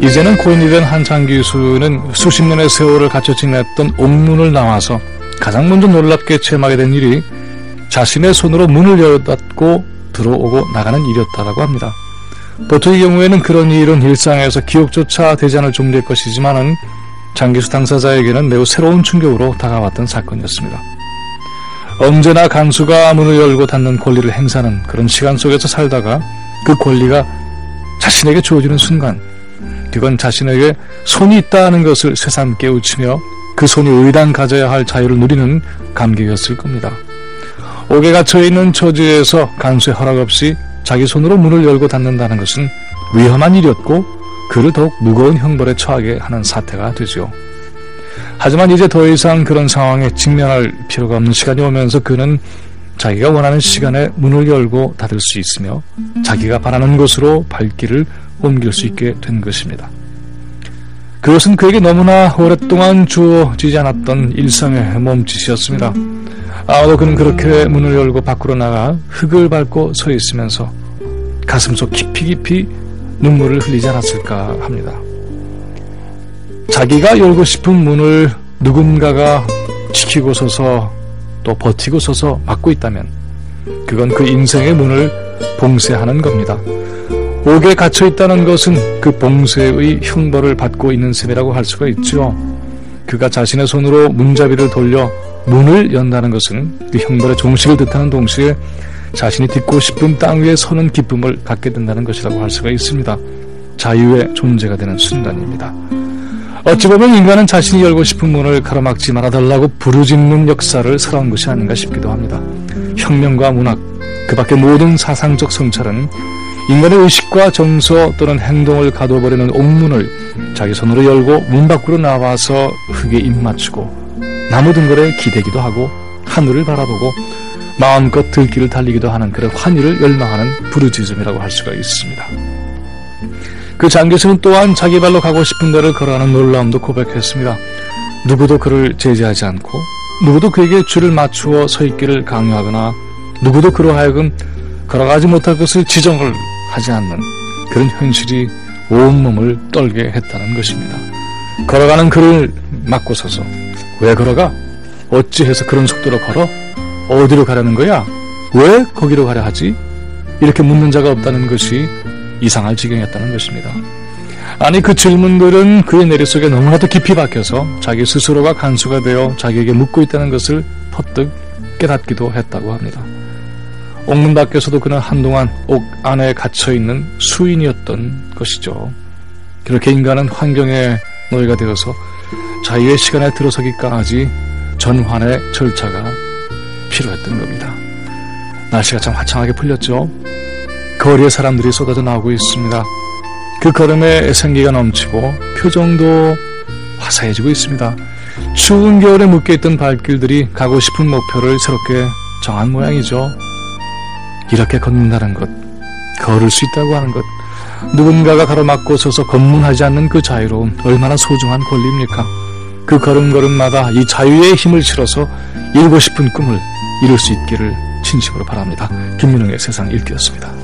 이제는 고인이 된 한창 교수는 수십 년의 세월을 갖춰 지냈던 옥문을 나와서 가장 먼저 놀랍게 체험하게 된 일이 자신의 손으로 문을 열어닫고 들어오고 나가는 일이었다고 합니다. 보통의 경우에는 그런 일은 일상에서 기억조차 되지 않을 정도의 것이지만은 장기수 당사자에게는 매우 새로운 충격으로 다가왔던 사건이었습니다. 언제나 간수가 문을 열고 닫는 권리를 행사하는 그런 시간 속에서 살다가 그 권리가 자신에게 주어지는 순간 그건 자신에게 손이 있다는 것을 새삼 깨우치며 그 손이 의당 가져야 할 자유를 누리는 감격이었을 겁니다. 옥에 갇혀 있는 처지에서 간수의 허락 없이 자기 손으로 문을 열고 닫는다는 것은 위험한 일이었고 그를 더욱 무거운 형벌에 처하게 하는 사태가 되죠. 하지만 이제 더 이상 그런 상황에 직면할 필요가 없는 시간이 오면서 그는 자기가 원하는 시간에 문을 열고 닫을 수 있으며 자기가 바라는 곳으로 발길을 옮길 수 있게 된 것입니다. 그것은 그에게 너무나 오랫동안 주어지지 않았던 일상의 몸짓이었습니다. 아마도 그는 그렇게 문을 열고 밖으로 나가 흙을 밟고 서 있으면서 가슴속 깊이 깊이 눈물을 흘리지 않았을까 합니다. 자기가 열고 싶은 문을 누군가가 지키고 서서 또 버티고 서서 막고 있다면 그건 그 인생의 문을 봉쇄하는 겁니다. 옥에 갇혀 있다는 것은 그 봉쇄의 형벌을 받고 있는 셈이라고 할 수가 있죠. 그가 자신의 손으로 문자비를 돌려 문을 연다는 것은 그 형벌의 종식을 뜻하는 동시에 자신이 딛고 싶은 땅 위에 서는 기쁨을 갖게 된다는 것이라고 할 수가 있습니다. 자유의 존재가 되는 순간입니다. 어찌 보면 인간은 자신이 열고 싶은 문을 가로막지 말아달라고 부르짖는 역사를 살아온 것이 아닌가 싶기도 합니다. 혁명과 문학, 그 밖의 모든 사상적 성찰은 인간의 의식과 정서 또는 행동을 가둬버리는 옥문을 자기 손으로 열고 문 밖으로 나와서 흙에 입 맞추고 나무 등골에 기대기도 하고 하늘을 바라보고 마음껏 들길을 달리기도 하는 그런 환희를 열망하는 부르짖음이라고 할 수가 있습니다. 그 장 교수는 또한 자기 발로 가고 싶은 데를 걸어가는 놀라움도 고백했습니다. 누구도 그를 제지하지 않고 누구도 그에게 줄을 맞추어 서 있기를 강요하거나 누구도 그로 하여금 걸어가지 못할 것을 지정을 하지 않는 그런 현실이 온몸을 떨게 했다는 것입니다. 걸어가는 그를 막고 서서 왜 걸어가? 어찌해서 그런 속도로 걸어? 어디로 가려는 거야? 왜 거기로 가려 하지? 이렇게 묻는 자가 없다는 것이 이상할 지경이었다는 것입니다. 아니 그 질문들은 그의 내리 속에 너무나도 깊이 박혀서 자기 스스로가 간수가 되어 자기에게 묻고 있다는 것을 퍼뜩 깨닫기도 했다고 합니다. 옥문 밖에서도 그는 한동안 옥 안에 갇혀 있는 수인이었던 것이죠. 그렇게 인간은 환경의 노예가 되어서 자유의 시간에 들어서기까지 전환의 절차가 필요했던 겁니다. 날씨가 참 화창하게 풀렸죠. 거리에 사람들이 쏟아져 나오고 있습니다. 그 걸음에 생기가 넘치고 표정도 화사해지고 있습니다. 추운 겨울에 묶여있던 발길들이 가고 싶은 목표를 새롭게 정한 모양이죠. 이렇게 걷는다는 것, 걸을 수 있다고 하는 것, 누군가가 가로막고 서서 검문하지 않는 그 자유로움 얼마나 소중한 권리입니까? 그 걸음걸음마다 이 자유의 힘을 실어서 이루고 싶은 꿈을 이룰 수 있기를 진심으로 바랍니다. 김민웅의 세상 읽기였습니다.